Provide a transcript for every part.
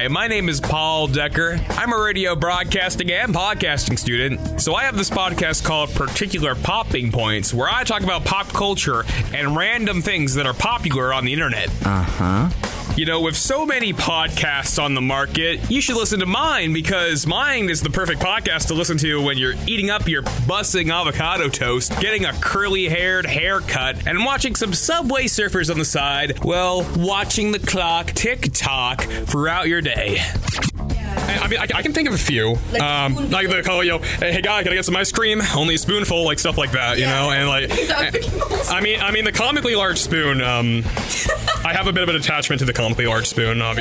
Hi, my name is Paul Decker. I'm a radio broadcasting and podcasting student, so I have this podcast called Particular Popping Points, where I talk about pop culture and random things that are popular on the internet. Uh huh. You know, with so many podcasts on the market, you should listen to mine because mine is the perfect podcast to listen to when you're eating up your bussing avocado toast, getting a curly haired haircut, and watching some Subway Surfers on the side, well, watching the clock tick tock throughout your day. I mean, I, I can think of a few. Like um, like the call, yo, hey, hey, guy, can I get some ice cream? Only a spoonful, like stuff like that, you Yeah. know, and like. Is that Mickey Mouse? I mean, I mean, the comically large spoon. Um, I have a bit of an attachment to the comically large spoon. Know.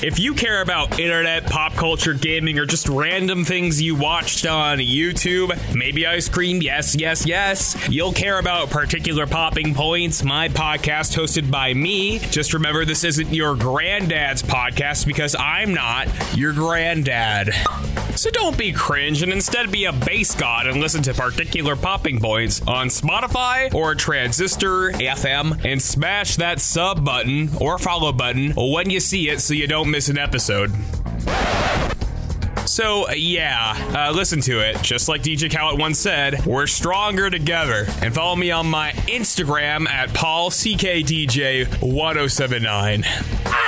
If you care about internet, pop culture, gaming, or just random things you watched on YouTube, maybe ice cream, yes, yes, yes, you'll care about particular popping points, my podcast hosted by me. Just remember, this isn't your granddad's podcast because I'm not your granddad. So don't be cringe and instead be a bass god and listen to particular popping points on Spotify or Transistor FM and smash that sub button or follow button when you see it so you don't miss an episode. So, yeah, uh, listen to it. Just like DJ Khaled once said, we're stronger together. And follow me on my Instagram at PaulCKDJ1079. Ah!